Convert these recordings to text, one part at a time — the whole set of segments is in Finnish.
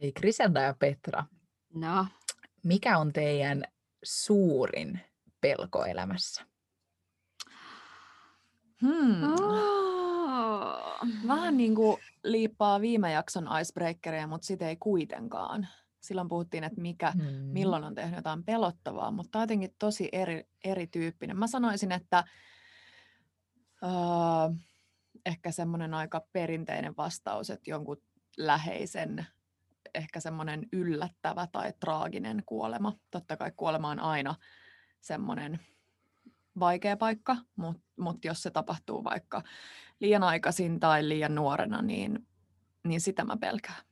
Hei Griselda ja Petra, No, mikä on teidän suurin pelko elämässä? Hmm. oh. Vähän niin kuin liippaa viime jakson icebreakeria, mutta sitä ei kuitenkaan. Silloin puhuttiin, että mikä, Hmm. milloin on tehnyt jotain pelottavaa, mutta tämä on jotenkin tosi eri, erityyppinen. Mä sanoisin, että uh, ehkä semmoinen aika perinteinen vastaus, että jonkun läheisen ehkä semmoinen yllättävä tai traaginen kuolema. Totta kai kuolema on aina semmoinen vaikea paikka, mutta mut jos se tapahtuu vaikka liian aikaisin tai liian nuorena, niin, niin sitä mä pelkään.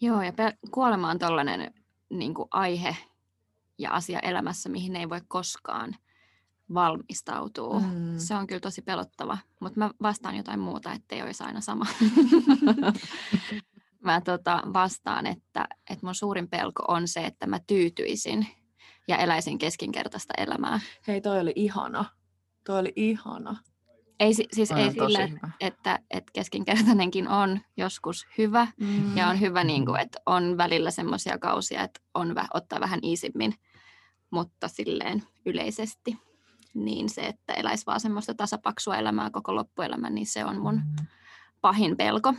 Joo, ja pel- kuolema on tällainen niin aihe ja asia elämässä, mihin ei voi koskaan valmistautua. Mm. Se on kyllä tosi pelottava, mutta mä vastaan jotain muuta, ettei olisi aina sama. mä tota, vastaan, että, että mun suurin pelko on se, että mä tyytyisin ja eläisin keskinkertaista elämää. Hei, toi oli ihana. Toi oli ihana. Ei, si- siis ei sillä, hyvä. että, että keskinkertainenkin on joskus hyvä, Mm. Ja on hyvä, niin kuin, Mhm. että on välillä semmoisia kausia, että on vä- ottaa vähän iisimmin, mutta silleen yleisesti. Niin se, että eläisi vaan semmoista tasapaksua elämää koko loppuelämän, niin se on mun Mm. pahin pelko.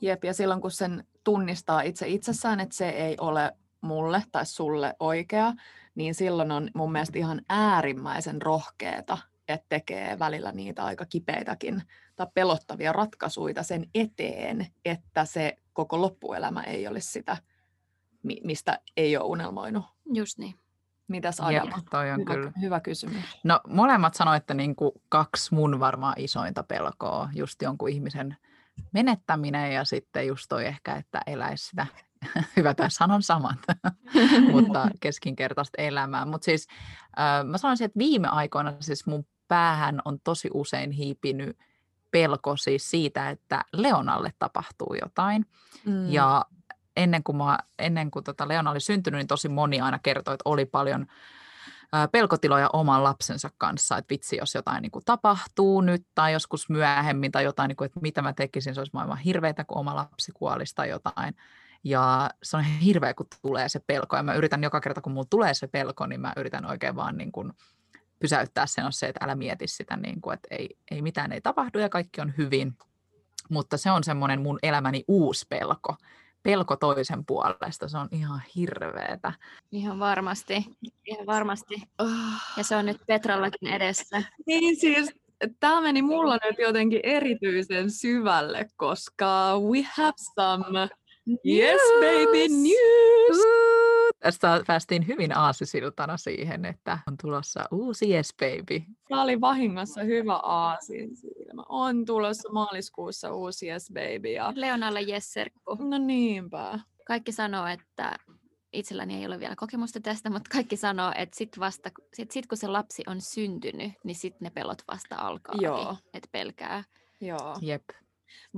Jep, ja silloin kun sen tunnistaa itse itsessään, että se ei ole mulle tai sulle oikea, niin silloin on mun mielestä ihan äärimmäisen rohkeeta, että tekee välillä niitä aika kipeitäkin tai pelottavia ratkaisuja sen eteen, että se koko loppuelämä ei olisi sitä, mi- mistä ei ole unelmoinut. Just niin. Mitäs Adama? toi on Hyvä, kyllä. hyvä kysymys. No molemmat sanoitte niin kuin kaksi mun varmaan isointa pelkoa, just jonkun ihmisen menettäminen ja sitten just toi ehkä, että eläisi sitä, hyvä tai sanon samat, mutta keskinkertaista elämää. Mutta siis äh, mä sanoisin, että viime aikoina siis mun päähän on tosi usein hiipinyt pelko siis siitä, että Leonalle tapahtuu jotain. Mm. Ja ennen kuin, mä, ennen kuin tota Leona oli syntynyt, niin tosi moni aina kertoi, että oli paljon pelkotiloja oman lapsensa kanssa, että vitsi, jos jotain niin kuin tapahtuu nyt tai joskus myöhemmin tai jotain, niin kuin, että mitä mä tekisin, se olisi maailman hirveitä, kun oma lapsi kuolisi tai jotain. Ja se on hirveä, kun tulee se pelko. Ja mä yritän joka kerta, kun mulla tulee se pelko, niin mä yritän oikein vaan niin kuin pysäyttää sen on se, että älä mieti sitä, niin kuin, että ei, ei mitään ei tapahdu ja kaikki on hyvin. Mutta se on semmoinen mun elämäni uusi pelko. Pelko toisen puolesta, se on ihan hirveetä. Ihan varmasti. Ihan varmasti. Ja se on nyt Petrallakin edessä. Niin siis, tämä meni mulla nyt jotenkin erityisen syvälle, koska we have some yes baby news. Tästä päästiin hyvin aasisiltana siihen, että on tulossa uusi Yes Baby. Tämä oli vahingossa hyvä aasinsilmä. On tulossa maaliskuussa uusi yes baby. Ja... Leonalla Jesserkku. No niinpä. Kaikki sanoo, että itselläni ei ole vielä kokemusta tästä, mutta kaikki sanoo, että sit, vasta, sit, sit kun se lapsi on syntynyt, niin sitten ne pelot vasta alkaa, Joo. että pelkää. Joo. Jep.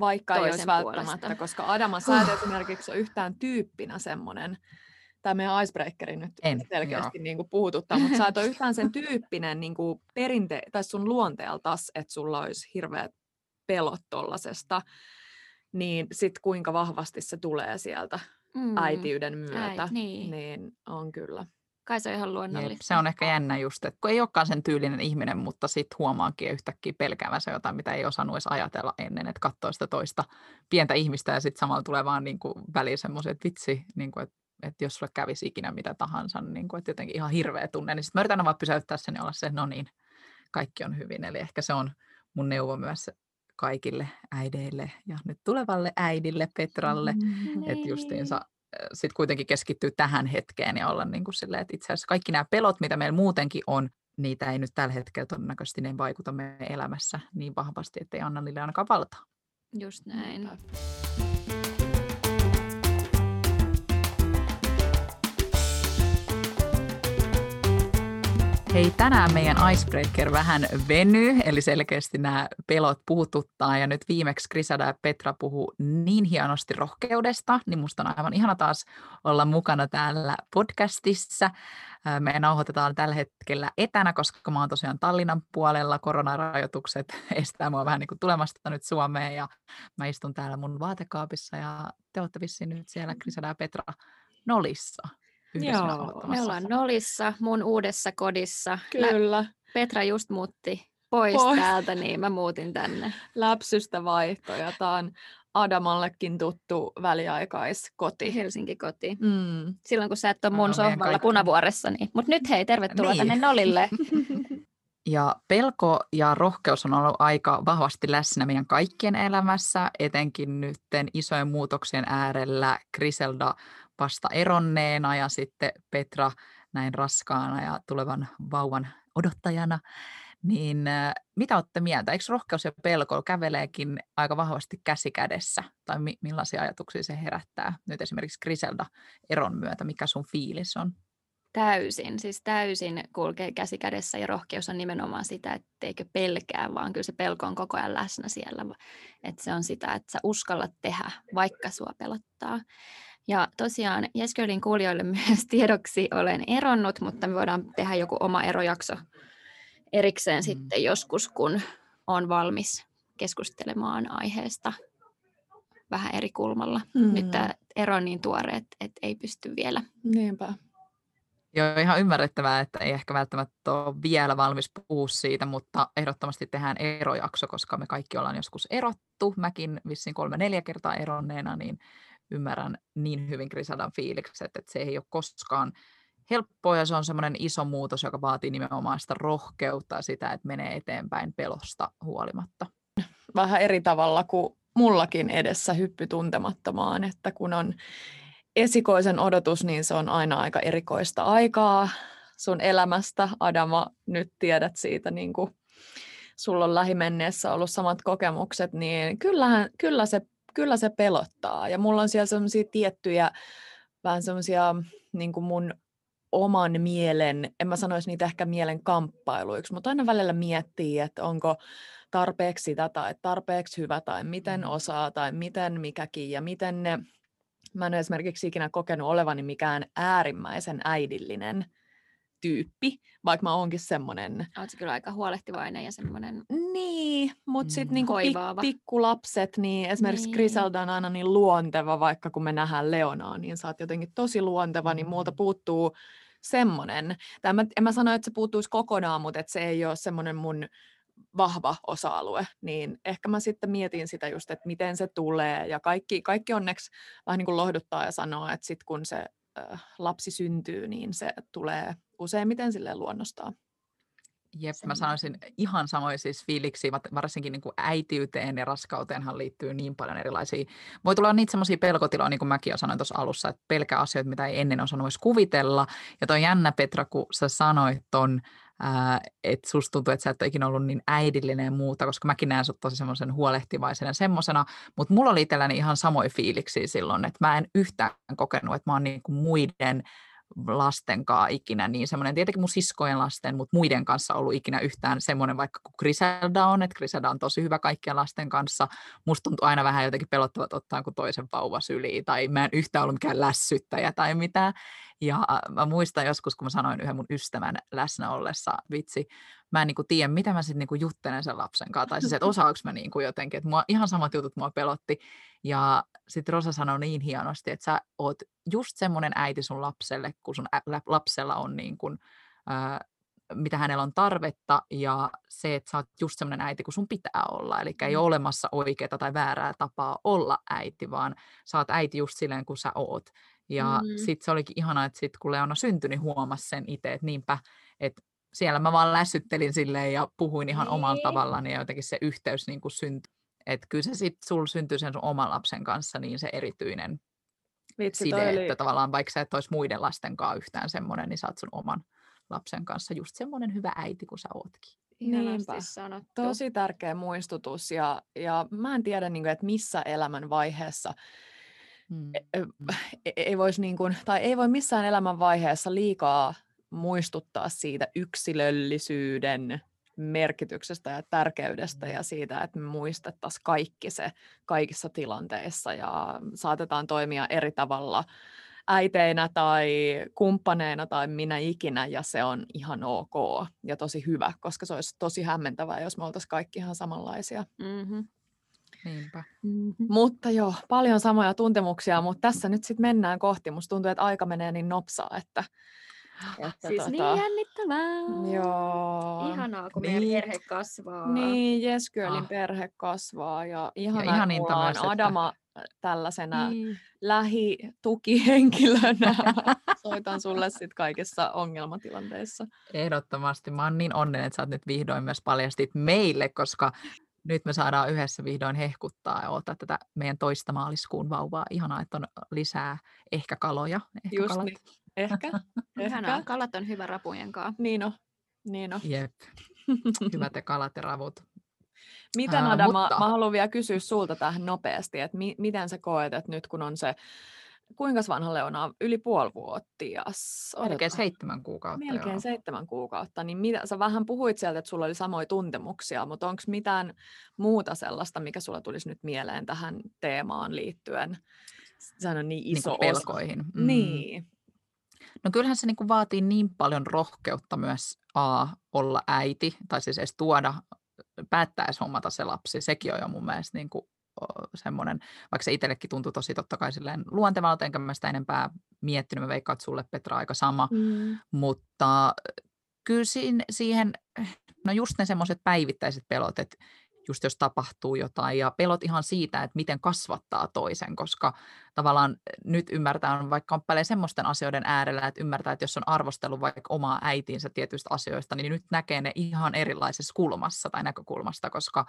Vaikka ei Toisen olisi välttämättä, puolesta. koska Adama, sä et esimerkiksi ole yhtään tyyppinä semmoinen, tämä meidän icebreakeri nyt En, selkeästi niin kuin puhututtaa, mutta sä et ole yhtään sen tyyppinen niin kuin perinte- tai sun luonteeltas, että sulla olisi hirveät pelot tollasesta, niin sit kuinka vahvasti se tulee sieltä Mm. äitiyden myötä, Äit, niin. niin on kyllä. Kai se on ihan Jep. luonnollista. Se on ehkä jännä just, että kun ei olekaan sen tyylinen ihminen, mutta sitten huomaakin yhtäkkiä pelkäävänsä jotain, mitä ei osannut edes ajatella ennen, että katsoo sitä toista pientä ihmistä ja sitten samalla tulee vaan niin kuin väliin semmoisia, että vitsi, niin kuin, että, että jos sulle kävisi ikinä mitä tahansa, niin kuin, että jotenkin ihan hirveä tunne, niin sitten mä yritän vaan pysäyttää sen ja olla se, että no niin, kaikki on hyvin. Eli ehkä se on mun neuvo myös kaikille äideille ja nyt tulevalle äidille Petralle, Niin. että justiinsa sitten kuitenkin keskittyy tähän hetkeen ja olla niin kuin silleen, että itse asiassa kaikki nämä pelot, mitä meillä muutenkin on, niitä ei nyt tällä hetkellä todennäköisesti ne vaikuta meidän elämässä niin vahvasti, että ei anna niille ainakaan valtaa. Just näin. Niinpä. Hei, tänään meidän icebreaker vähän venyy, eli selkeästi nämä pelot puhututtaa. Ja nyt viimeksi Grisada ja Petra puhu niin hienosti rohkeudesta, niin musta on aivan ihana taas olla mukana täällä podcastissa. Me nauhoitetaan tällä hetkellä etänä, koska mä oon tosiaan Tallinnan puolella. Koronarajoitukset estää mua vähän niin kuin tulemasta nyt Suomeen ja mä istun täällä mun vaatekaapissa ja te olette vissiin nyt siellä Grisada ja Petra Nolissa. Joo, me ollaan Nolissa, mun uudessa kodissa. Kyllä. Lä- Petra just muutti pois, pois täältä, niin mä muutin tänne. Läpsystä vaihtoja. Tämä on Adamallekin tuttu väliaikaiskoti. Helsinki-koti. Mm. Silloin kun sä et ole mun no, sohvalla kaikki. punavuoressa. Niin. Mutta nyt hei, tervetuloa niin. tänne Nolille. Ja pelko ja rohkeus on ollut aika vahvasti läsnä meidän kaikkien elämässä, etenkin nytten isojen muutoksien äärellä. Griselda vasta eronneena ja sitten Petra näin raskaana ja tulevan vauvan odottajana. Niin mitä olette mieltä? Eikö rohkeus ja pelko käveleekin aika vahvasti käsi kädessä? Tai mi- millaisia ajatuksia se herättää nyt esimerkiksi Griselda eron myötä? Mikä sun fiilis on? Täysin, siis täysin kulkee käsi kädessä ja rohkeus on nimenomaan sitä, etteikö pelkää, vaan kyllä se pelko on koko ajan läsnä siellä. Että se on sitä, että sä uskallat tehdä, vaikka sua pelottaa. Ja tosiaan Jesköldin kuulijoille myös tiedoksi olen eronnut, mutta me voidaan tehdä joku oma erojakso erikseen mm. sitten joskus, kun on valmis keskustelemaan aiheesta vähän eri kulmalla. Mm. Nyt tämä ero on niin tuore, että, että ei pysty vielä. Niinpä. Joo, ihan ymmärrettävää, että ei ehkä välttämättä ole vielä valmis puhua siitä, mutta ehdottomasti tehdään erojakso, koska me kaikki ollaan joskus erottu. Mäkin vissiin kolme-neljä kertaa eronneena, niin ymmärrän niin hyvin Grisadan fiilikset, että se ei ole koskaan helppoa ja se on semmoinen iso muutos, joka vaatii nimenomaan sitä rohkeutta sitä, että menee eteenpäin pelosta huolimatta. Vähän eri tavalla kuin mullakin edessä hyppy tuntemattomaan, että kun on esikoisen odotus, niin se on aina aika erikoista aikaa sun elämästä. Adama, nyt tiedät siitä, niin kuin sulla on lähimenneessä ollut samat kokemukset, niin kyllähän, kyllä se kyllä se pelottaa. Ja mulla on siellä semmoisia tiettyjä, vähän semmoisia niin mun oman mielen, en mä sanoisi niitä ehkä mielen kamppailuiksi, mutta aina välillä miettii, että onko tarpeeksi sitä tai tarpeeksi hyvä tai miten mm. osaa tai miten mikäkin ja miten ne, mä en ole esimerkiksi ikinä kokenut olevani mikään äärimmäisen äidillinen tyyppi, vaikka mä oonkin semmoinen... Oletko kyllä aika huolehtivainen ja semmoinen Niin, mutta sitten mm, niinku pik- pikkulapset, niin esimerkiksi niin. Griselda on aina niin luonteva, vaikka kun me nähdään Leonaa, niin sä oot jotenkin tosi luonteva, niin muulta mm. puuttuu semmoinen. Tai mä, en mä sano, että se puuttuisi kokonaan, mutta että se ei ole semmoinen mun vahva osa-alue, niin ehkä mä sitten mietin sitä just, että miten se tulee, ja kaikki, kaikki onneksi vähän niin kuin lohduttaa ja sanoo, että sitten kun se lapsi syntyy, niin se tulee useimmiten sille luonnostaan. Jep, mä sanoisin ihan samoin siis fiiliksi, varsinkin niin kuin äitiyteen ja raskauteenhan liittyy niin paljon erilaisia. Voi tulla niitä semmoisia pelkotiloja, niin kuin mäkin jo sanoin tuossa alussa, että pelkää asioita, mitä ei ennen osannut edes kuvitella. Ja toi jännä Petra, kun sä sanoit ton, että susta tuntuu, että sä et ole ikinä ollut niin äidillinen ja muuta, koska mäkin näen sut tosi semmoisen huolehtivaisen ja semmoisena, mutta mulla oli itselläni ihan samoin fiiliksi silloin, että mä en yhtään kokenut, että mä oon niin kuin muiden lasten kanssa ikinä niin semmoinen, tietenkin mun siskojen lasten, mutta muiden kanssa ollut ikinä yhtään semmoinen, vaikka kun Griselda on, että Griselda on tosi hyvä kaikkien lasten kanssa. Musta tuntuu aina vähän jotenkin pelottavat ottaa kuin toisen vauva syliin, tai mä en yhtään ollut mikään lässyttäjä tai mitään. Ja mä muistan joskus, kun mä sanoin yhden mun ystävän läsnä ollessa, vitsi, mä en niinku tiedä, mitä mä sitten niinku juttelen sen lapsen kanssa, tai siis, että osaako mä niinku jotenkin, että mua, ihan samat jutut mua pelotti. Ja sitten Rosa sanoi niin hienosti, että sä oot just semmoinen äiti sun lapselle, kun sun lapsella on niin kuin, ää, mitä hänellä on tarvetta ja se, että sä oot just semmoinen äiti kuin sun pitää olla. Eli ei ole mm. olemassa oikeaa tai väärää tapaa olla äiti, vaan sä oot äiti just silleen kuin sä oot. Ja mm. sitten se olikin ihanaa, että sit kun Leona syntyi, niin huomasi sen itse, että niinpä, että siellä mä vaan lässyttelin silleen ja puhuin ihan niin. omalla tavallaan ja jotenkin se yhteys niin kuin syntyi. Että kyllä se sitten sul syntyy sen sun oman lapsen kanssa niin se erityinen Vitsi, side, oli... että tavallaan vaikka sä et olisi muiden lasten kanssa yhtään semmoinen, niin sä oot sun oman lapsen kanssa just semmoinen hyvä äiti kuin sä ootkin. Niinpä. Tosi tärkeä muistutus ja, ja mä en tiedä, niin kuin, että missä elämän vaiheessa hmm. ei, e, ei, voisi niin kuin, tai ei voi missään elämän vaiheessa liikaa muistuttaa siitä yksilöllisyyden merkityksestä ja tärkeydestä ja siitä, että me muistettaisiin kaikki se kaikissa tilanteissa ja saatetaan toimia eri tavalla äiteinä tai kumppaneina tai minä ikinä ja se on ihan ok ja tosi hyvä, koska se olisi tosi hämmentävää, jos me oltaisiin kaikki ihan samanlaisia. Mm-hmm. Niinpä. Mm-hmm. Mutta joo, paljon samoja tuntemuksia, mutta tässä nyt sitten mennään kohti. Musta tuntuu, että aika menee niin nopsaa, että... että siis tota... niin jännittävää. Joo. Ihanaa, kun niin. meidän perhe kasvaa. Niin, Yes Girlin ah. perhe kasvaa ja ihanaa, ja ihaninta myös, että... Adama tällaisena niin. lähitukihenkilönä. Soitan sulle sitten kaikissa ongelmatilanteissa. Ehdottomasti. Mä oon niin onnellinen, että sä oot nyt vihdoin myös paljastit meille, koska nyt me saadaan yhdessä vihdoin hehkuttaa ja ottaa tätä meidän toista maaliskuun vauvaa. Ihanaa, että on lisää ehkä kaloja. Ehkä Just kalat. Niin. Ehkä. Ihanaa. Kalat on hyvä rapujen kanssa. Niin on. Niin on. Jep. Hyvät ja kalat ja ravut. Miten Ada, mutta... mä, mä haluan vielä kysyä sulta tähän nopeasti, että mi, miten sä koet, että nyt kun on se kuinka vanha Leona on? Yli puolivuotias. Melkein seitsemän kuukautta. Melkein joo. seitsemän kuukautta. Niin mitä, sä vähän puhuit sieltä, että sulla oli samoja tuntemuksia, mutta onko mitään muuta sellaista, mikä sulla tulisi nyt mieleen tähän teemaan liittyen? Sehän on niin iso niin pelkoihin. Mm. Niin. No kyllähän se niin vaatii niin paljon rohkeutta myös A, olla äiti, tai siis edes tuoda, päättäisi hommata se lapsi. Sekin on jo mun mielestä niin kuin semmoinen, vaikka se itsellekin tuntui tosi totta kai silleen luontevalta, enkä mä sitä enempää miettinyt, mä veikkaan, että sulle Petra aika sama, mm. mutta kyllä siihen, no just ne semmoiset päivittäiset pelot, että just jos tapahtuu jotain, ja pelot ihan siitä, että miten kasvattaa toisen, koska tavallaan nyt ymmärtää, vaikka on paljon semmoisten asioiden äärellä, että ymmärtää, että jos on arvostellut vaikka omaa äitinsä tietyistä asioista, niin nyt näkee ne ihan erilaisessa kulmassa tai näkökulmasta, koska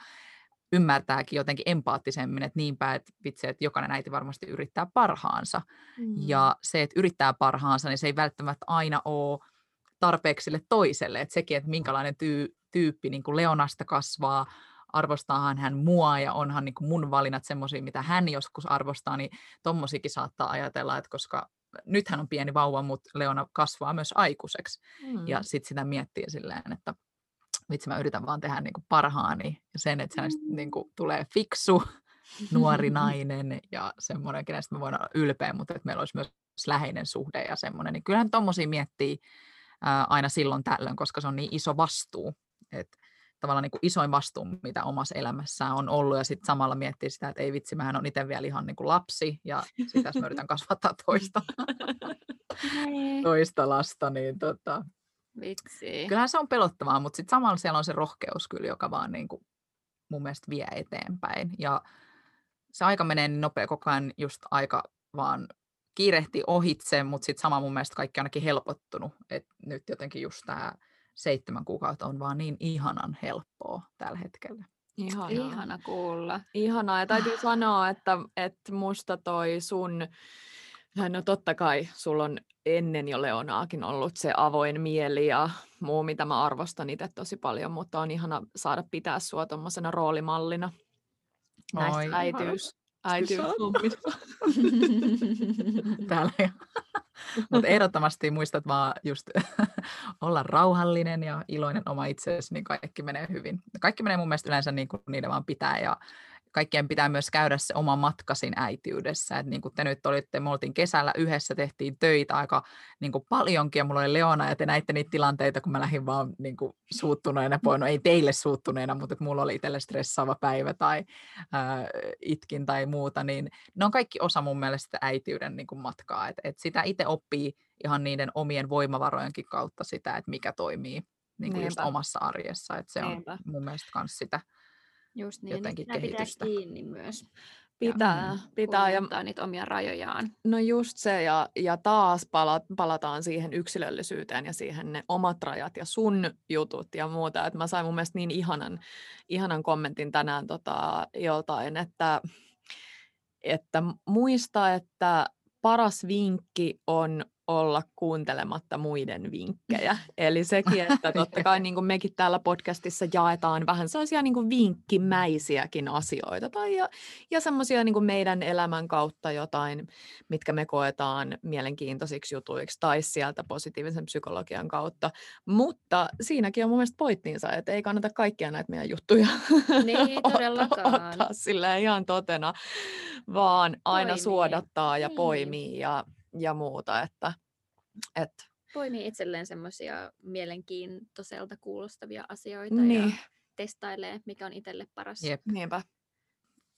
ymmärtääkin jotenkin empaattisemmin, että niinpä, että vitsi, että jokainen äiti varmasti yrittää parhaansa. Mm. Ja se, että yrittää parhaansa, niin se ei välttämättä aina ole tarpeeksi sille toiselle. Että sekin, että minkälainen tyy- tyyppi niin kuin Leonasta kasvaa, arvostaahan hän mua ja onhan niin kuin mun valinnat semmoisia, mitä hän joskus arvostaa, niin tommosikin saattaa ajatella, että koska nyt hän on pieni vauva, mutta Leona kasvaa myös aikuiseksi. Mm. Ja sitten sitä miettii silleen, että vitsi mä yritän vaan tehdä niin kuin parhaani ja sen, että hänestä niin kuin tulee fiksu nuori nainen ja semmoinen, kenestä mä voin olla ylpeä, mutta että meillä olisi myös läheinen suhde ja semmoinen, niin kyllähän tommosia miettii ää, aina silloin tällöin, koska se on niin iso vastuu, että tavallaan niin kuin isoin vastuu, mitä omassa elämässään on ollut, ja sitten samalla miettii sitä, että ei vitsi, mähän on itse vielä ihan niin kuin lapsi, ja sitä mä yritän kasvattaa toista, toista lasta, niin tota, Vitsi. Kyllähän se on pelottavaa, mutta sitten samalla siellä on se rohkeus kyllä, joka vaan niin kuin mun mielestä vie eteenpäin. Ja se aika menee niin nopea koko ajan, just aika vaan kiirehti ohitse, mutta sitten sama mun mielestä kaikki on ainakin helpottunut. Et nyt jotenkin just tämä seitsemän kuukautta on vaan niin ihanan helppoa tällä hetkellä. Ihanaa. Ihana kuulla. Ihanaa. Ja täytyy sanoa, että, että musta toi sun No totta kai, sulla on ennen jo Leonaakin ollut se avoin mieli ja muu, mitä mä arvostan itse tosi paljon, mutta on ihana saada pitää sua tuommoisena roolimallina näistä Oi, äitiys, äitiyshommista. Täällä Mutta ehdottomasti muistat vaan just olla rauhallinen ja iloinen oma itsesi, niin kaikki menee hyvin. Kaikki menee mun mielestä yleensä niin kuin niiden vaan pitää ja kaikkien pitää myös käydä se oma matka siinä äitiydessä. Et niin kuin te nyt olitte, me oltiin kesällä yhdessä, tehtiin töitä aika niin kuin paljonkin ja mulla oli Leona ja te näitte niitä tilanteita, kun mä lähdin vaan niin kuin suuttuneena pois. No ei teille suuttuneena, mutta että mulla oli itselle stressaava päivä tai ää, itkin tai muuta, niin ne on kaikki osa mun mielestä sitä äitiyden niin kuin matkaa. Et, et sitä itse oppii ihan niiden omien voimavarojenkin kautta sitä, että mikä toimii niin kuin just omassa arjessa. Et se Niinpä. on mun mielestä myös sitä Just niin, jotenkin niin kehitystä. pitää kiinni myös. Pitää, ja pitää. Ja niitä omia rajojaan. No just se, ja, ja taas palat, palataan siihen yksilöllisyyteen ja siihen ne omat rajat ja sun jutut ja muuta. Et mä sain mun mielestä niin ihanan, ihanan kommentin tänään tota, joltain, että, että muista, että paras vinkki on olla kuuntelematta muiden vinkkejä. Eli sekin, että totta kai niin kuin mekin täällä podcastissa jaetaan vähän sellaisia niin kuin vinkkimäisiäkin asioita tai ja, ja semmoisia niin meidän elämän kautta jotain, mitkä me koetaan mielenkiintoisiksi jutuiksi tai sieltä positiivisen psykologian kautta. Mutta siinäkin on mun mielestä pointtiinsa, että ei kannata kaikkia näitä meidän juttuja Niin, todellakaan. ottaa silleen ihan totena, vaan aina Poimii. suodattaa ja Niin. poimii ja, ja muuta, että, että Poimii itselleen semmoisia mielenkiintoiselta kuulostavia asioita Niin. ja testailee, mikä on itselle paras. Jep. niinpä.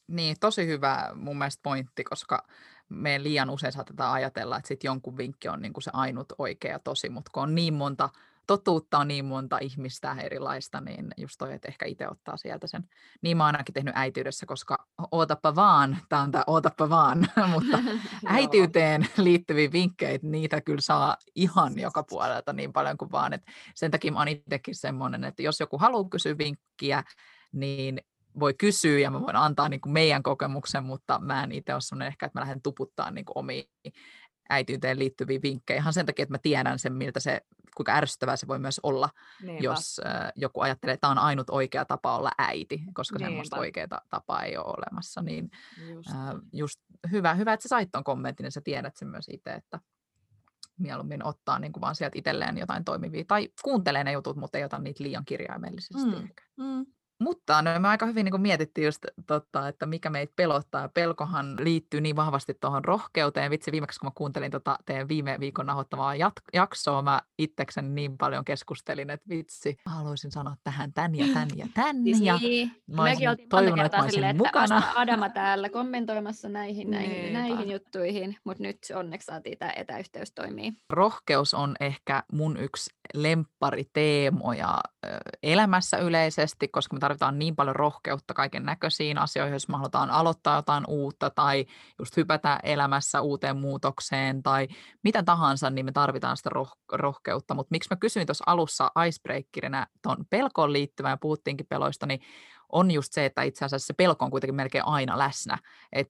Niin, tosi hyvä mun mielestä pointti, koska me liian usein saatetaan ajatella, että sit jonkun vinkki on niinku se ainut oikea tosi, mutta kun on niin monta totuutta, on niin monta ihmistä erilaista, niin just toi, että ehkä itse ottaa sieltä sen. Niin mä oon ainakin tehnyt äitiydessä, koska ootappa vaan, tää on tää ootappa vaan, mutta äitiyteen liittyviä vinkkejä, niitä kyllä saa ihan joka puolelta niin paljon kuin vaan. Et sen takia mä oon itsekin semmoinen, että jos joku haluaa kysyä vinkkiä, niin voi kysyä ja mä voin antaa niin kuin meidän kokemuksen, mutta mä en itse ole sellainen ehkä, että mä lähden tuputtaa niin kuin omia äitiyteen liittyviä vinkkejä ihan sen takia, että mä tiedän sen, miltä se, kuinka ärsyttävää se voi myös olla, Niinpä. jos äh, joku ajattelee, että tämä on ainut oikea tapa olla äiti, koska Niinpä. semmoista oikeaa tapaa ei ole olemassa, niin Just. äh, just hyvä, hyvä, että sä sait ton kommentin ja sä tiedät sen myös itse, että mieluummin ottaa niin kuin vaan sieltä itselleen jotain toimivia, tai kuuntelee ne jutut, mutta ei ota niitä liian kirjaimellisesti. Mm. ehkä. Mm. Mutta no, me aika hyvin niin mietittiin just, tota, että mikä meitä pelottaa. Pelkohan liittyy niin vahvasti tuohon rohkeuteen. Vitsi, viimeksi kun mä kuuntelin tota teidän viime viikon nahoittavaa jat- jaksoa, mä itsekseni niin paljon keskustelin, että vitsi, mä haluaisin sanoa tähän tän ja tän ja tän. Siis ja niin. mä Mekin oltiin toivonut, että mä olisin että mukana. olisipa Adama täällä kommentoimassa näihin, näihin, Niinpä. näihin juttuihin, mutta nyt onneksi saatiin tämä etäyhteys toimii. rohkeus on ehkä mun yksi lemppariteemoja elämässä yleisesti, koska me tarvitaan niin paljon rohkeutta kaiken näköisiin asioihin, jos me halutaan aloittaa jotain uutta tai just hypätä elämässä uuteen muutokseen tai mitä tahansa, niin me tarvitaan sitä roh- rohkeutta. Mutta miksi mä kysyin tuossa alussa icebreakerinä tuon pelkoon liittyvän ja puhuttiinkin peloista, niin on just se, että itse asiassa se pelko on kuitenkin melkein aina läsnä. Et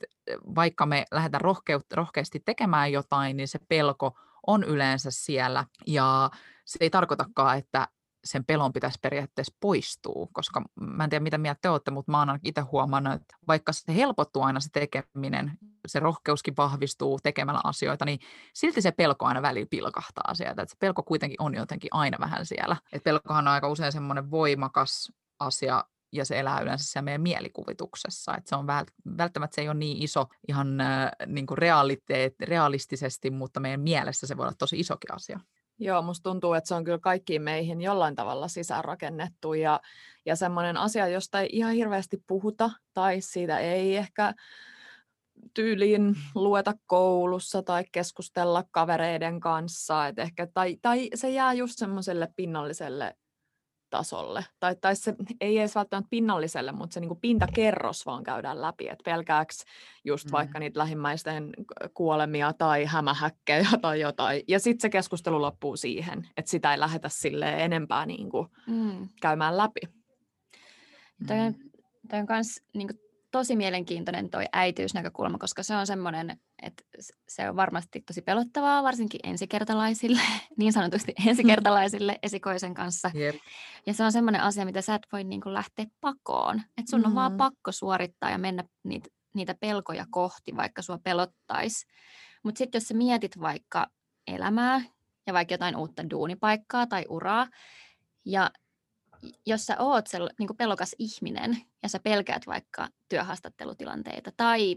vaikka me lähdetään rohkeut- rohkeasti tekemään jotain, niin se pelko on yleensä siellä ja se ei tarkoitakaan, että sen pelon pitäisi periaatteessa poistua, koska mä en tiedä mitä mieltä te olette, mutta mä oon itse huomannut, että vaikka se helpottuu aina se tekeminen, se rohkeuskin vahvistuu tekemällä asioita, niin silti se pelko aina välillä pilkahtaa sieltä, että se pelko kuitenkin on jotenkin aina vähän siellä. Et pelkohan on aika usein semmoinen voimakas asia, ja se elää yleensä siellä meidän mielikuvituksessa. Et se on vält- välttämättä se ei ole niin iso ihan äh, niin kuin realiteet, realistisesti, mutta meidän mielessä se voi olla tosi isokin asia. Joo, musta tuntuu, että se on kyllä kaikkiin meihin jollain tavalla sisäänrakennettu ja, ja semmoinen asia, josta ei ihan hirveästi puhuta tai siitä ei ehkä tyyliin lueta koulussa tai keskustella kavereiden kanssa. Et ehkä, tai, tai se jää just semmoiselle pinnalliselle tasolle. Tai, tai se ei edes välttämättä pinnalliselle, mutta se niinku pintakerros vaan käydään läpi. Että pelkääks just Mm. vaikka niitä lähimmäisten kuolemia tai hämähäkkejä tai jotain. Ja sitten se keskustelu loppuu siihen, että sitä ei lähdetä sille enempää niinku Mm. käymään läpi. Toi on, toi on kans niin tosi mielenkiintoinen toi äitiysnäkökulma, koska se on semmoinen, että se on varmasti tosi pelottavaa, varsinkin ensikertalaisille, niin sanotusti ensikertalaisille esikoisen kanssa. Jep. Ja se on semmoinen asia, mitä sä et voi niin lähteä pakoon. Että sun on vaan Mm. pakko suorittaa ja mennä niitä, niitä pelkoja kohti, vaikka sua pelottaisi. Mutta sitten jos sä mietit vaikka elämää ja vaikka jotain uutta duunipaikkaa tai uraa, ja jos sä oot se niin pelokas ihminen ja sä pelkäät vaikka työhaastattelutilanteita tai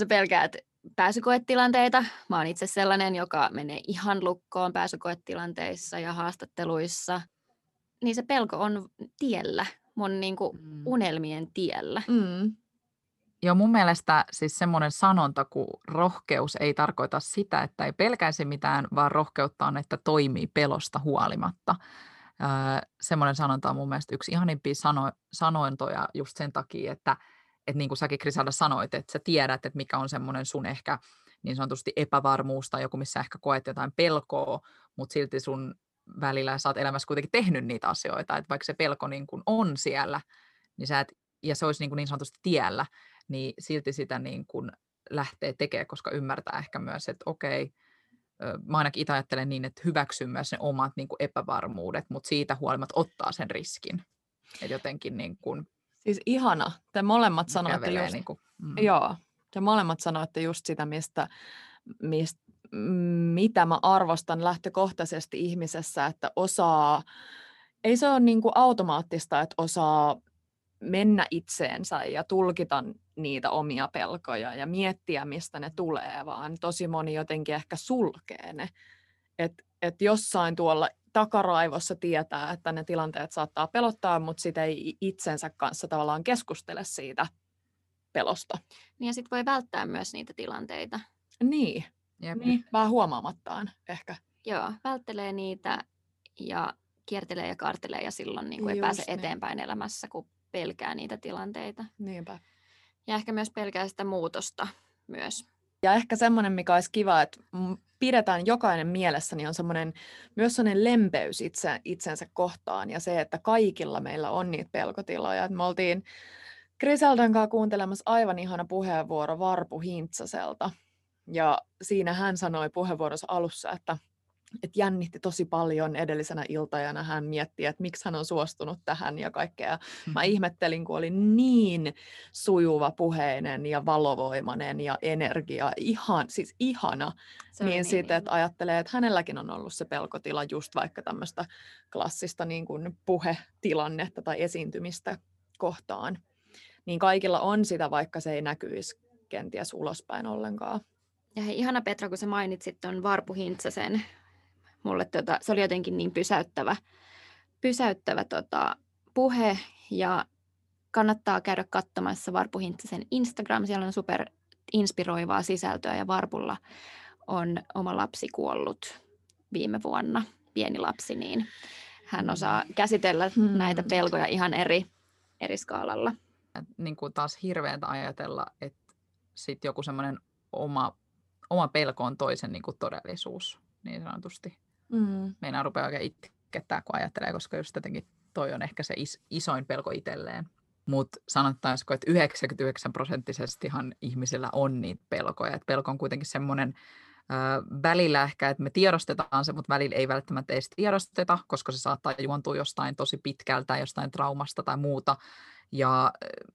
sä pelkäät pääsykoetilanteita. Mä oon itse sellainen, joka menee ihan lukkoon pääsykoetilanteissa ja haastatteluissa. Niin se pelko on tiellä, mun niin kuin Mm. unelmien tiellä. Mm. Joo, mun mielestä siis semmoinen sanonta kuin rohkeus ei tarkoita sitä, että ei pelkäisi mitään, vaan rohkeutta on, että toimii pelosta huolimatta. Semmoinen sanonta on mun mielestä yksi ihanimpia sano, sanointoja just sen takia, että, että niin kuin säkin Krisalda sanoit, että sä tiedät, että mikä on semmoinen sun ehkä niin sanotusti epävarmuus tai joku, missä ehkä koet jotain pelkoa, mutta silti sun välillä sä oot elämässä kuitenkin tehnyt niitä asioita, että vaikka se pelko niin kuin on siellä, niin sä et, ja se olisi niin, kuin niin sanotusti tiellä, niin silti sitä niin kuin lähtee tekemään, koska ymmärtää ehkä myös, että okei, mä ainakin itse ajattelen niin, että hyväksyy myös ne omat niin kuin epävarmuudet, mutta siitä huolimatta ottaa sen riskin. Että jotenkin niin kuin, Siis ihana. Te molemmat sanoitte just, niin kuin, mm. joo, te molemmat sanoitte just sitä, mistä, mistä, mitä mä arvostan lähtökohtaisesti ihmisessä, että osaa, ei se ole niin kuin automaattista, että osaa mennä itseensä ja tulkita niitä omia pelkoja ja miettiä, mistä ne tulee, vaan tosi moni jotenkin ehkä sulkee ne. Että et jossain tuolla takaraivossa tietää, että ne tilanteet saattaa pelottaa, mutta sitä ei itsensä kanssa tavallaan keskustele siitä pelosta. Niin ja sitten voi välttää myös niitä tilanteita. Niin, Jep. niin vähän huomaamattaan ehkä. Joo, välttelee niitä ja kiertelee ja kaartelee ja silloin niin kuin ei Just pääse niin. eteenpäin elämässä, kun pelkää niitä tilanteita. Niinpä. Ja ehkä myös pelkää sitä muutosta myös. Ja ehkä semmoinen, mikä olisi kiva, että pidetään jokainen mielessä, niin on semmoinen, myös semmoinen lempeys itse, itsensä kohtaan ja se, että kaikilla meillä on niitä pelkotiloja. Et me oltiin Griseldan kanssa kuuntelemassa aivan ihana puheenvuoro Varpu Hintsaselta. Ja siinä hän sanoi puheenvuorossa alussa, että, että jännitti tosi paljon edellisenä iltajana. Hän mietti, että miksi hän on suostunut tähän ja kaikkea. Mä ihmettelin, kun oli niin sujuva puheinen ja valovoimainen ja energia, ihan, siis ihana. Se niin sitten, että ihana. ajattelee, että hänelläkin on ollut se pelkotila just vaikka tämmöistä klassista niin kuin puhetilannetta tai esiintymistä kohtaan. Niin kaikilla on sitä, vaikka se ei näkyisi kenties ulospäin ollenkaan. Ja hei, ihana Petra, kun sä mainitsit tuon Varpu Hintsasen. Mulle tota, se oli jotenkin niin pysäyttävä, pysäyttävä tota, puhe ja kannattaa käydä katsomassa Varpu Hintsasen Instagram. Siellä on super inspiroivaa sisältöä ja Varpulla on oma lapsi kuollut viime vuonna, pieni lapsi, niin hän osaa käsitellä Hmm. näitä pelkoja ihan eri, eri skaalalla. Niin kuin taas hirveäntä ajatella, että sit joku semmoinen oma, oma pelko on toisen niin kuin todellisuus, niin sanotusti. Mm. Meinaa rupeaa oikein itkettää, kun ajattelee, koska just jotenkin toi on ehkä se is, isoin pelko itselleen. Mutta sanottaisiko, että 99 prosenttisestihan ihmisillä on niitä pelkoja. Et pelko on kuitenkin semmoinen välillä ehkä, että me tiedostetaan se, mutta välillä ei välttämättä edes tiedosteta, koska se saattaa juontua jostain tosi pitkältä, jostain traumasta tai muuta. Ja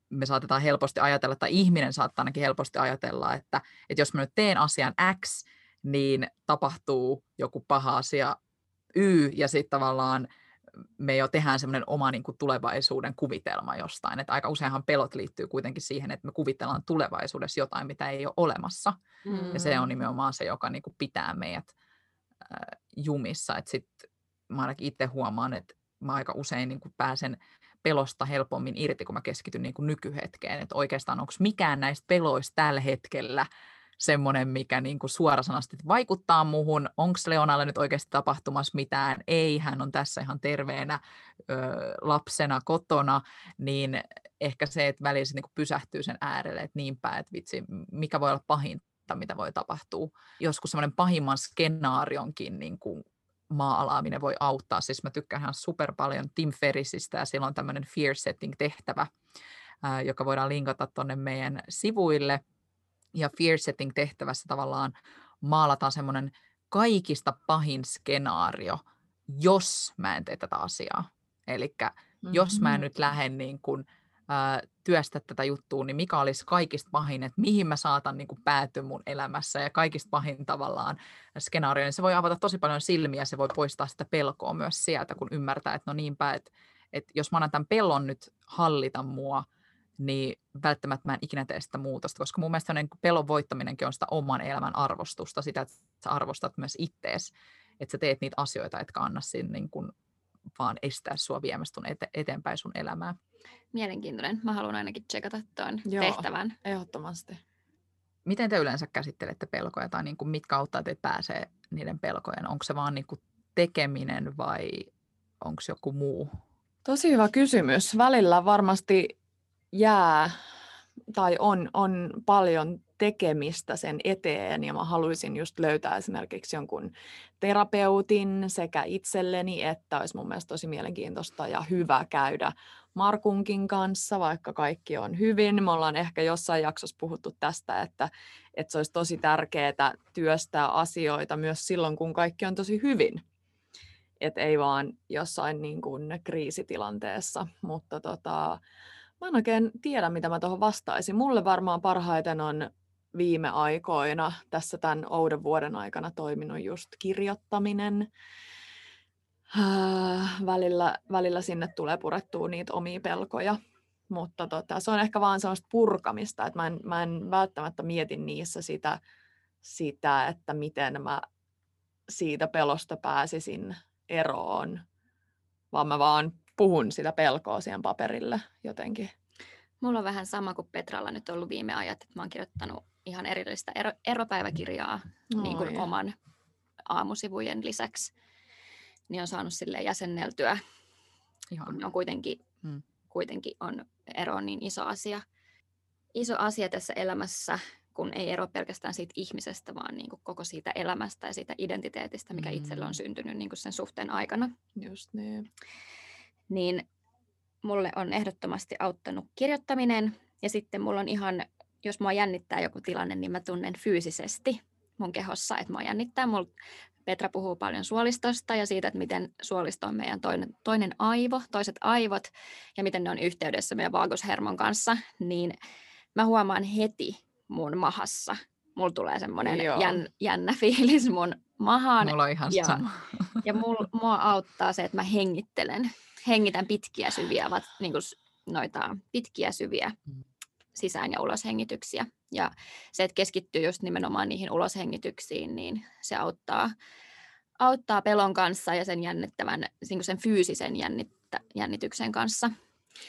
me saatetaan helposti ajatella, tai ihminen saattaa ainakin helposti ajatella, että, että jos mä nyt teen asian X, niin tapahtuu joku paha asia Y, ja sitten tavallaan me jo tehdään semmoinen oma niin kuin tulevaisuuden kuvitelma jostain. Että aika useinhan pelot liittyy kuitenkin siihen, että me kuvitellaan tulevaisuudessa jotain, mitä ei ole olemassa. Ja se on nimenomaan se, joka niin kuin pitää meidät äh, jumissa. Et sit mä ainakin itse huomaan, että mä aika usein niin kuin pääsen pelosta helpommin irti, kun mä keskityn niin kuin nykyhetkeen. Että oikeastaan onko mikään näistä peloista tällä hetkellä semmoinen, mikä niin kuin suorasanasti vaikuttaa muuhun. Onko Leonalle nyt oikeasti tapahtumassa mitään? Ei, hän on tässä ihan terveenä ö, lapsena kotona, niin ehkä se, että välillä se niin kuin pysähtyy sen äärelle, että niinpä, että vitsi, mikä voi olla pahinta, mitä voi tapahtua. Joskus semmoinen pahimman skenaarionkin niin kuin maalaaminen voi auttaa. Siis mä tykkään ihan super paljon Tim Ferrisistä ja sillä on tämmöinen fear setting tehtävä, joka voidaan linkata tuonne meidän sivuille. Ja fear setting tehtävässä tavallaan maalataan semmoinen kaikista pahin skenaario, jos mä en tee tätä asiaa. Eli jos mä en nyt lähde niin kuin, ää, työstä tätä juttua, niin mikä olisi kaikista pahin, että mihin mä saatan niin kuin päätyä mun elämässä ja kaikista pahin tavallaan skenaario, niin se voi avata tosi paljon silmiä, se voi poistaa sitä pelkoa myös sieltä, kun ymmärtää, että no niinpä, että, että jos mä annan tämän pellon nyt hallita mua, niin välttämättä mä en ikinä tee sitä muutosta, koska mun mielestä niin pelon voittaminenkin on sitä oman elämän arvostusta, sitä, että sä arvostat myös ittees, että sä teet niitä asioita, etkä anna siinä niin kuin vaan estää sua viemästä ete- eteenpäin sun elämää. Mielenkiintoinen. Mä haluan ainakin tsekata tuon Joo. tehtävän. Ehdottomasti. Miten te yleensä käsittelette pelkoja tai niin kuin mitkä auttaa teitä pääsee niiden pelkojen? Onko se vaan niin kuin tekeminen vai onko joku muu? Tosi hyvä kysymys. Välillä varmasti jää tai on, on paljon tekemistä sen eteen ja mä haluaisin just löytää esimerkiksi jonkun terapeutin sekä itselleni, että olisi mun mielestä tosi mielenkiintoista ja hyvä käydä Markunkin kanssa, vaikka kaikki on hyvin. Me ollaan ehkä jossain jaksossa puhuttu tästä, että, että se olisi tosi tärkeää työstää asioita myös silloin, kun kaikki on tosi hyvin. Et ei vaan jossain niin kuin kriisitilanteessa. Mutta tota, mä en oikein tiedä, mitä mä tuohon vastaisin. Mulle varmaan parhaiten on viime aikoina, tässä tämän ouden vuoden aikana toiminut just kirjoittaminen. Äh, välillä, välillä sinne tulee purettua niitä omia pelkoja, mutta tota, se on ehkä vaan sellaista purkamista, että mä en, mä en välttämättä mieti niissä sitä, sitä, että miten mä siitä pelosta pääsisin eroon, vaan mä vaan puhun sitä pelkoa siihen paperille jotenkin. Mulla on vähän sama kuin Petralla nyt ollut viime ajat, että mä oon kirjoittanut ihan erillistä ero, eropäiväkirjaa oh, niin kuin oman aamusivujen lisäksi. Niin on saanut sille jäsenneltyä. Ihan. On kuitenkin, hmm. kuitenkin on ero niin iso asia. Iso asia tässä elämässä, kun ei ero pelkästään siitä ihmisestä, vaan niin kuin koko siitä elämästä ja siitä identiteetistä, mikä hmm. itsellä on syntynyt niin kuin sen suhteen aikana. Just niin. Niin mulle on ehdottomasti auttanut kirjoittaminen ja sitten mulla on ihan jos mua jännittää joku tilanne, niin mä tunnen fyysisesti mun kehossa, että mua jännittää. Mulla Petra puhuu paljon suolistosta ja siitä, että miten suolisto on meidän toinen, toinen aivo, toiset aivot ja miten ne on yhteydessä meidän vaagushermon kanssa, niin mä huomaan heti mun mahassa. Mulla tulee semmoinen jän, jännä fiilis mun mahaan. Mulla on ihan ja, sama. ja mul, mua auttaa se, että mä hengittelen. Hengitän pitkiä syviä, niin kuin noita pitkiä syviä mm sisään- ja uloshengityksiä. Ja se, että keskittyy just nimenomaan niihin uloshengityksiin, niin se auttaa, auttaa pelon kanssa ja sen jännittävän, niin sen fyysisen jännittä, jännityksen kanssa.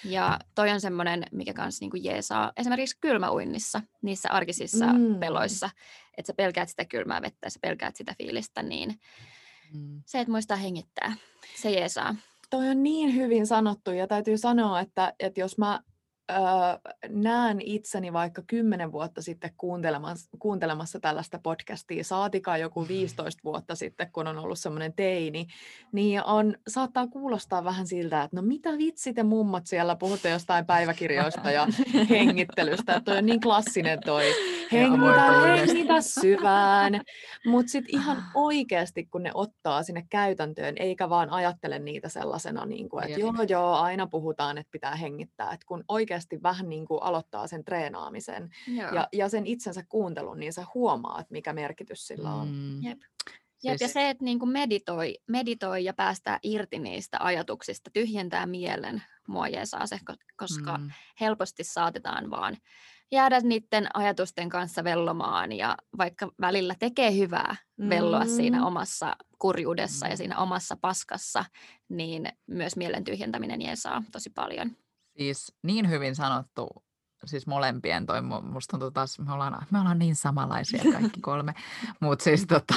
Ja toi on semmoinen, mikä kanssa niin jeesaa esimerkiksi kylmäuinnissa, niissä arkisissa mm. peloissa, että sä pelkäät sitä kylmää vettä ja sä pelkäät sitä fiilistä, niin mm. se, että muistaa hengittää, se jeesaa. Toi on niin hyvin sanottu ja täytyy sanoa, että, että jos mä öö, näen itseni vaikka kymmenen vuotta sitten kuuntelemassa, kuuntelemassa tällaista podcastia, saatikaan joku 15 vuotta sitten, kun on ollut semmoinen teini, niin on, saattaa kuulostaa vähän siltä, että no mitä vitsi te mummat siellä puhutte jostain päiväkirjoista ja hengittelystä, että toi on niin klassinen toi hengitä, hengitä syvään, mutta sitten ihan oikeasti, kun ne ottaa sinne käytäntöön, eikä vaan ajattele niitä sellaisena, niin kuin, että joo joo, aina puhutaan, että pitää hengittää, että kun oikeasti oikeasti vähän niin kuin aloittaa sen treenaamisen ja, ja sen itsensä kuuntelun, niin sä huomaat, mikä merkitys sillä on. Mm. Jep. Jep, siis... ja se, että niin kuin meditoi, meditoi ja päästää irti niistä ajatuksista, tyhjentää mielen, mua jeesaa se, koska mm. helposti saatetaan vaan jäädä niiden ajatusten kanssa vellomaan ja vaikka välillä tekee hyvää velloa mm. siinä omassa kurjuudessa mm. ja siinä omassa paskassa, niin myös mielen tyhjentäminen jeesaa tosi paljon. Siis niin hyvin sanottu, siis molempien toi, musta tuntuu taas, me ollaan, me ollaan niin samanlaisia kaikki kolme, mutta siis tota,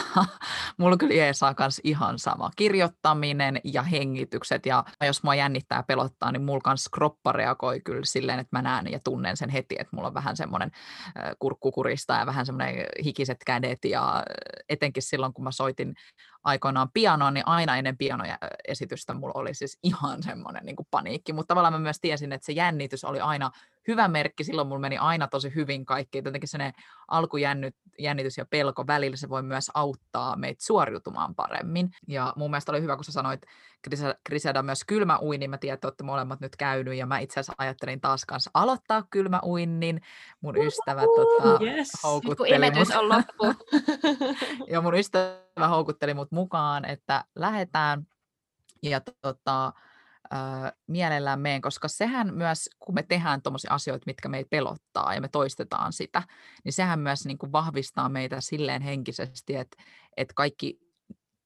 mulla kyllä jeesaa kans ihan sama. Kirjoittaminen ja hengitykset ja jos mua jännittää ja pelottaa, niin mulla kans kroppa reagoi kyllä silleen, että mä näen ja tunnen sen heti, että mulla on vähän semmoinen kurkkukurista ja vähän semmoinen hikiset kädet ja etenkin silloin, kun mä soitin aikoinaan pianoon, niin aina ennen pianoesitystä mulla oli siis ihan semmoinen niin paniikki, mutta tavallaan mä myös tiesin, että se jännitys oli aina hyvä merkki, silloin mulla meni aina tosi hyvin kaikki, jotenkin se alkujännitys ja pelko välillä se voi myös auttaa meitä suoriutumaan paremmin, ja mun mielestä oli hyvä, kun sä sanoit Grisada myös kylmäuinnin, mä tiedän, että olette molemmat nyt käynyt, ja mä itse asiassa ajattelin taas kanssa aloittaa kylmäuinnin, mun ystävä tota, yes. houkutteli mut. on loppu. ja mun ystävä houkutteli mut mukaan, että lähdetään, ja tota, mielellään meen, koska sehän myös, kun me tehdään tuommoisia asioita, mitkä meitä pelottaa ja me toistetaan sitä, niin sehän myös niin kuin vahvistaa meitä silleen henkisesti, että, että kaikki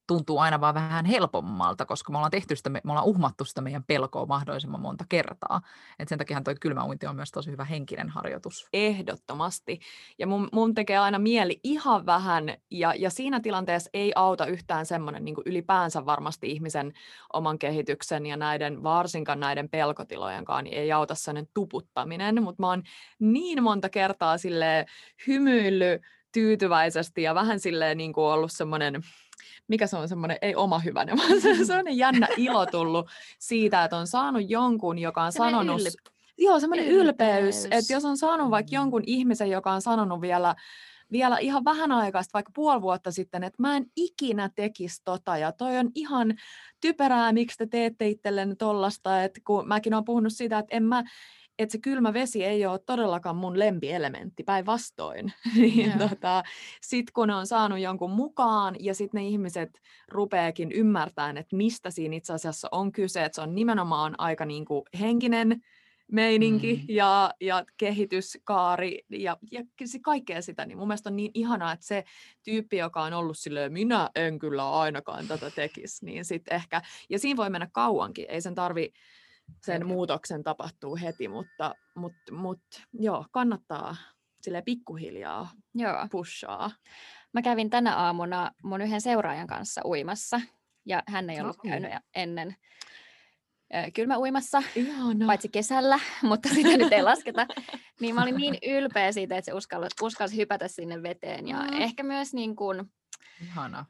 tuntuu aina vaan vähän helpommalta, koska me ollaan tehty sitä, me ollaan uhmattu sitä meidän pelkoa mahdollisimman monta kertaa. Et sen takia toi kylmäuinti on myös tosi hyvä henkinen harjoitus. Ehdottomasti. Ja mun, mun tekee aina mieli ihan vähän, ja, ja siinä tilanteessa ei auta yhtään semmoinen niin ylipäänsä varmasti ihmisen oman kehityksen ja näiden, varsinkaan näiden pelkotilojenkaan, niin ei auta sellainen tuputtaminen, mutta mä oon niin monta kertaa sille hymyillyt tyytyväisesti ja vähän silleen niin kuin ollut semmoinen, mikä se on semmoinen, ei oma hyvänen, vaan se on semmoinen jännä ilo tullut siitä, että on saanut jonkun, joka on sanonut... Ylp- Joo, semmoinen ylpeys, ylpeys. että jos on saanut vaikka Mm. jonkun ihmisen, joka on sanonut vielä, vielä ihan vähän aikaa, sitten, vaikka puoli vuotta sitten, että mä en ikinä tekisi tota, ja toi on ihan typerää, miksi te teette itsellenne tollasta, että kun mäkin olen puhunut siitä, että en mä, että se kylmä vesi ei ole todellakaan mun lempielementti, päinvastoin. niin Joo. tota, sitten kun ne on saanut jonkun mukaan ja sitten ne ihmiset rupeakin ymmärtämään, että mistä siinä itse asiassa on kyse, että se on nimenomaan aika niinku henkinen meininki Mm. ja, ja kehityskaari ja, ja kaikkea sitä, niin mun mielestä on niin ihanaa, että se tyyppi, joka on ollut silleen, minä en kyllä ainakaan tätä tekisi, niin sitten ehkä, ja siinä voi mennä kauankin, ei sen tarvi sen muutoksen tapahtuu heti, mutta, mutta, mutta joo, kannattaa sille pikkuhiljaa Joo. pushaa. Mä kävin tänä aamuna mun yhden seuraajan kanssa uimassa, ja hän ei ollut Ai. käynyt ennen ö, kylmä uimassa, Ihana. paitsi kesällä, mutta sitä nyt ei lasketa. Niin mä olin niin ylpeä siitä, että se uskalsi, uskalsi hypätä sinne veteen. Ja Mm. ehkä myös niin kuin, Ihana.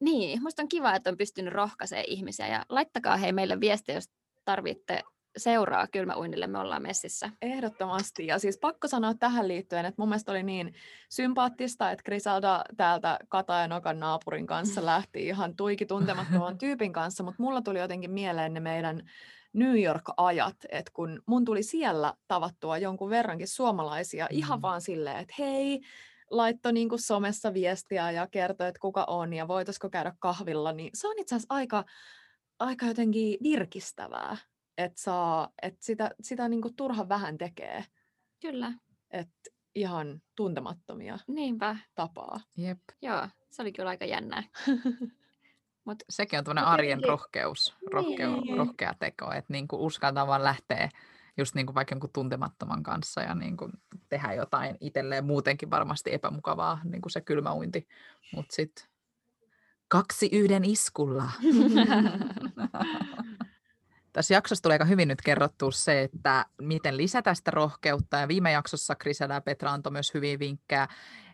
niin, musta on kiva, että on pystynyt rohkaisemaan ihmisiä. Ja laittakaa hei meille viestiä, jos tarvitte seuraa kylmäuinnille, me ollaan messissä. Ehdottomasti. Ja siis pakko sanoa tähän liittyen, että mun mielestä oli niin sympaattista, että Griselda täältä Katajanokan naapurin kanssa lähti ihan tuiki tuntemattoman tyypin kanssa, mutta mulla tuli jotenkin mieleen ne meidän New York-ajat, että kun mun tuli siellä tavattua jonkun verrankin suomalaisia ihan Mm. vaan silleen, että hei, laittoi niin kuin somessa viestiä ja kertoi, että kuka on ja voitaisiko käydä kahvilla, niin se on itse asiassa aika, aika jotenkin virkistävää, että, saa, että sitä, sitä niin kuin turhan vähän tekee, Kyllä, että ihan tuntemattomia niinpä. tapaa. Jep. Joo, se oli kyllä aika jännää. Sekin on tämmöinen Mut arjen jotenkin- rohkeus, rohkeu, Niin. rohkea teko, että niin kuin uskaltaa vaan lähteä just niin kuin vaikka jonkun tuntemattoman kanssa ja niin kuin tehdä jotain itselleen muutenkin varmasti epämukavaa, niin kuin se kylmäuinti, mutta sitten kaksi yhden iskulla. Tässä jaksossa tulee aika hyvin nyt kerrottua se, että miten lisätä sitä rohkeutta. Ja viime jaksossa Krisela ja Petra antoi myös hyviä vinkkejä.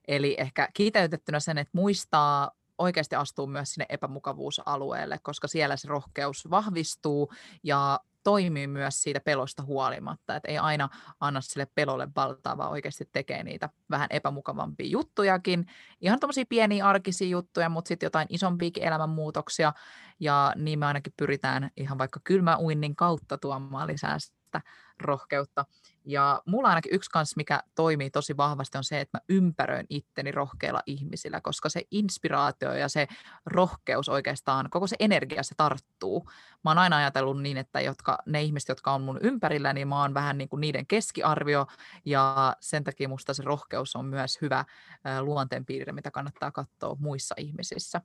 Eli ehkä kiteytettynä sen, että muistaa oikeasti astuu myös sinne epämukavuusalueelle, koska siellä se rohkeus vahvistuu ja toimii myös siitä pelosta huolimatta. Että ei aina anna sille pelolle valtaa, vaan oikeasti tekee niitä vähän epämukavampia juttujakin. Ihan tämmöisiä pieniä arkisia juttuja, mutta sitten jotain isompiakin elämänmuutoksia. Ja niin me ainakin pyritään ihan vaikka kylmäuinnin kautta tuomaan lisää sitä rohkeutta. Ja mulla ainakin yksi kanssa, mikä toimii tosi vahvasti, on se, että mä ympäröin itteni rohkeilla ihmisillä, koska se inspiraatio ja se rohkeus oikeastaan, koko se energia, se tarttuu. Mä oon aina ajatellut niin, että jotka, ne ihmiset, jotka on mun ympärillä, niin mä oon vähän niin kuin niiden keskiarvio, ja sen takia musta se rohkeus on myös hyvä luonteenpiirre, mitä kannattaa katsoa muissa ihmisissä.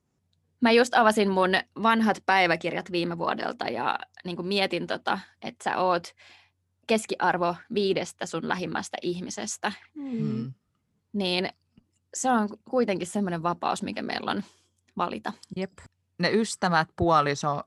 Mä just avasin mun vanhat päiväkirjat viime vuodelta ja niin kuin mietin, tota, että sä oot keskiarvo viidestä sun lähimmästä ihmisestä. Mm. Niin se on kuitenkin semmoinen vapaus, mikä meillä on valita. Jep. Ne ystävät, puoliso,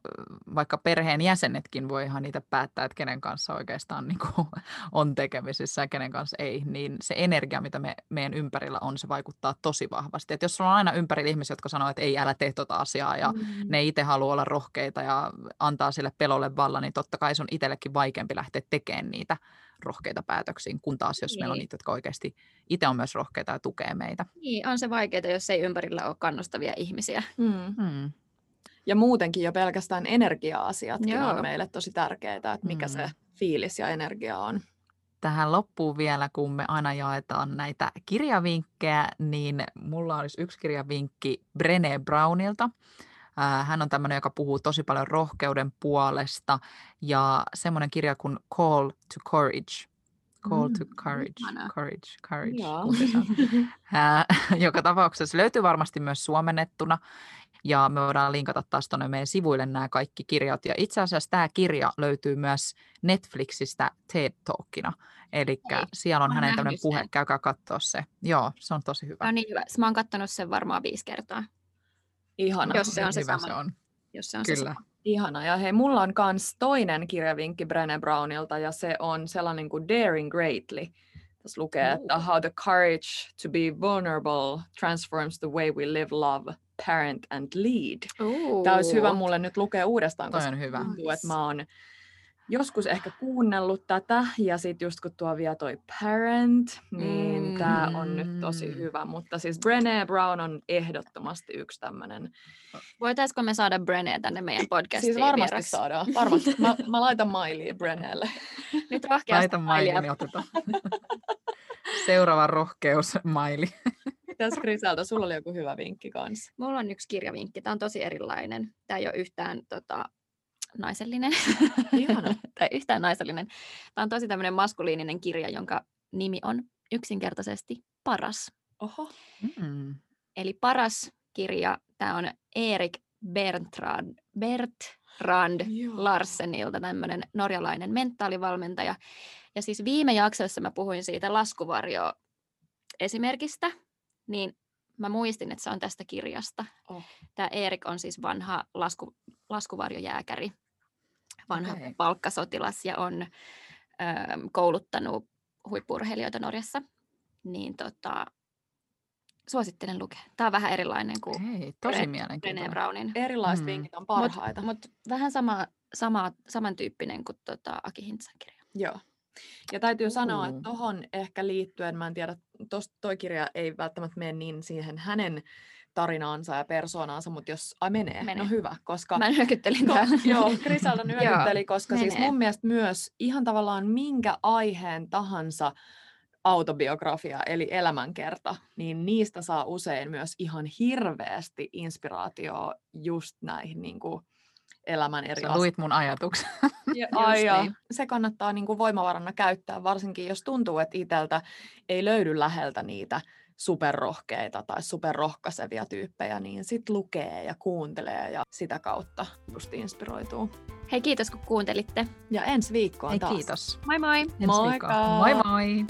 vaikka perheen jäsenetkin voi ihan niitä päättää, että kenen kanssa oikeastaan niin kuin on tekemisissä ja kenen kanssa ei, niin se energia, mitä me, meidän ympärillä on, se vaikuttaa tosi vahvasti. Et jos sulla on aina ympärillä ihmisiä, jotka sanoo, että ei, älä tee tota asiaa ja Mm. ne itse haluaa olla rohkeita ja antaa sille pelolle vallan, niin totta kai se on itsellekin vaikeampi lähteä tekemään niitä rohkeita päätöksiä, kun taas jos meillä on Niin. niitä, jotka oikeasti itse on myös rohkeita ja tukee meitä. Niin, on se vaikeaa, jos ei ympärillä ole kannustavia ihmisiä. Mm. Hmm. Ja muutenkin jo pelkästään energia-asiatkin Joo. on meille tosi tärkeitä, että mikä Mm. se fiilis ja energia on. tähän loppuun vielä, kun me aina jaetaan näitä kirjavinkkejä, niin mulla olisi yksi kirjavinkki Brené Brownilta. Ää, Hän on tämmöinen, joka puhuu tosi paljon rohkeuden puolesta ja semmoinen kirja kuin Call to Courage. Call to Mm, Courage, ihana. Courage, Courage. Joo. Ää, joka tapauksessa löytyy varmasti myös suomennettuna ja me voidaan linkata taas tuonne meidän sivuille nämä kaikki kirjat. Ja itse asiassa tämä kirja löytyy myös Netflixistä TED Talkina. Eli siellä on hänen tämmöinen puhe, sen. käykää katsoa se. Joo, se on tosi hyvä. No niin hyvä. Mä oon kattonut sen varmaan viisi kertaa, Ihana. Jos se on se hyvä sama. se on. jos se on se Kyllä. sama. Ihana. Ja hei, mulla on kans toinen kirjavinkki Brené Brownilta ja se on sellainen kuin Daring Greatly. Tässä lukee, että how the courage to be vulnerable transforms the way we live, love, parent and lead. Tämä olisi hyvä mulle nyt lukea uudestaan, Toi koska on hyvä. tuntuu, että mä oon joskus ehkä kuunnellut tätä, ja sitten just kun tuo vielä toi parent, niin mm. tämä on nyt tosi hyvä. Mutta siis Brené Brown on ehdottomasti yksi tämmöinen. Voitaisiko me saada Brené tänne meidän podcastiin Siis varmasti vieraksi? saadaan. Varmasti. Mä, mä laitan mailia Brenélle. Nyt rohkeasti Laita Mailia. maili, niin otetaan. Seuraava rohkeus, maili. Mitäs Griselda, sulla oli joku hyvä vinkki kanssa. Mulla on yksi kirjavinkki. Tämä on tosi erilainen. Tämä ei ole yhtään tota, naisellinen. Ihana. tai yhtään naisellinen. Tämä on tosi tämmöinen maskuliininen kirja, jonka nimi on yksinkertaisesti Paras. Oho. Mm. Eli Paras kirja, tämä on Erik Bertrand, Bertrand Joo. Larsenilta, tämmöinen norjalainen mentaalivalmentaja. Ja siis viime jaksossa mä puhuin siitä laskuvarjo esimerkistä, niin mä muistin, että se on tästä kirjasta. Oh. Tämä Erik on siis vanha lasku, laskuvarjojääkäri, vanha okay. palkkasotilas ja on ö, kouluttanut huippurheilijoita Norjassa. Niin tota, suosittelen lukea. Tämä on vähän erilainen kuin Hei, tosi mielenkiintoinen. Brownin. Erilaiset Mm. vinkit on parhaita. mut vähän sama, sama, samantyyppinen kuin tota Aki Hintsan kirja. Joo. Ja täytyy sanoa, että tohon ehkä liittyen, mä en tiedä, tos, toi kirja ei välttämättä mene niin siihen hänen tarinaansa ja persoonaansa, mutta jos ai menee, Menee. no hyvä, koska... Mä nyökyttelin Ko- täällä. joo, Griselda nyökytteli, koska siis menee. mun mielestä myös ihan tavallaan minkä aiheen tahansa autobiografia eli elämänkerta, niin niistä saa usein myös ihan hirveästi inspiraatioa just näihin niin kuin elämän eri Sä luit mun ajatuksen. ja, ai, niin. se kannattaa niin kuin voimavarana käyttää, varsinkin jos tuntuu, että itseltä ei löydy läheltä niitä superrohkeita tai superrohkaisevia tyyppejä, niin sit lukee ja kuuntelee ja sitä kautta just inspiroituu. Hei, kiitos kun kuuntelitte. Ja ensi viikkoon Hei, taas. kiitos. Moi moi! Ensi Moikka! viikkoon. Moi moi!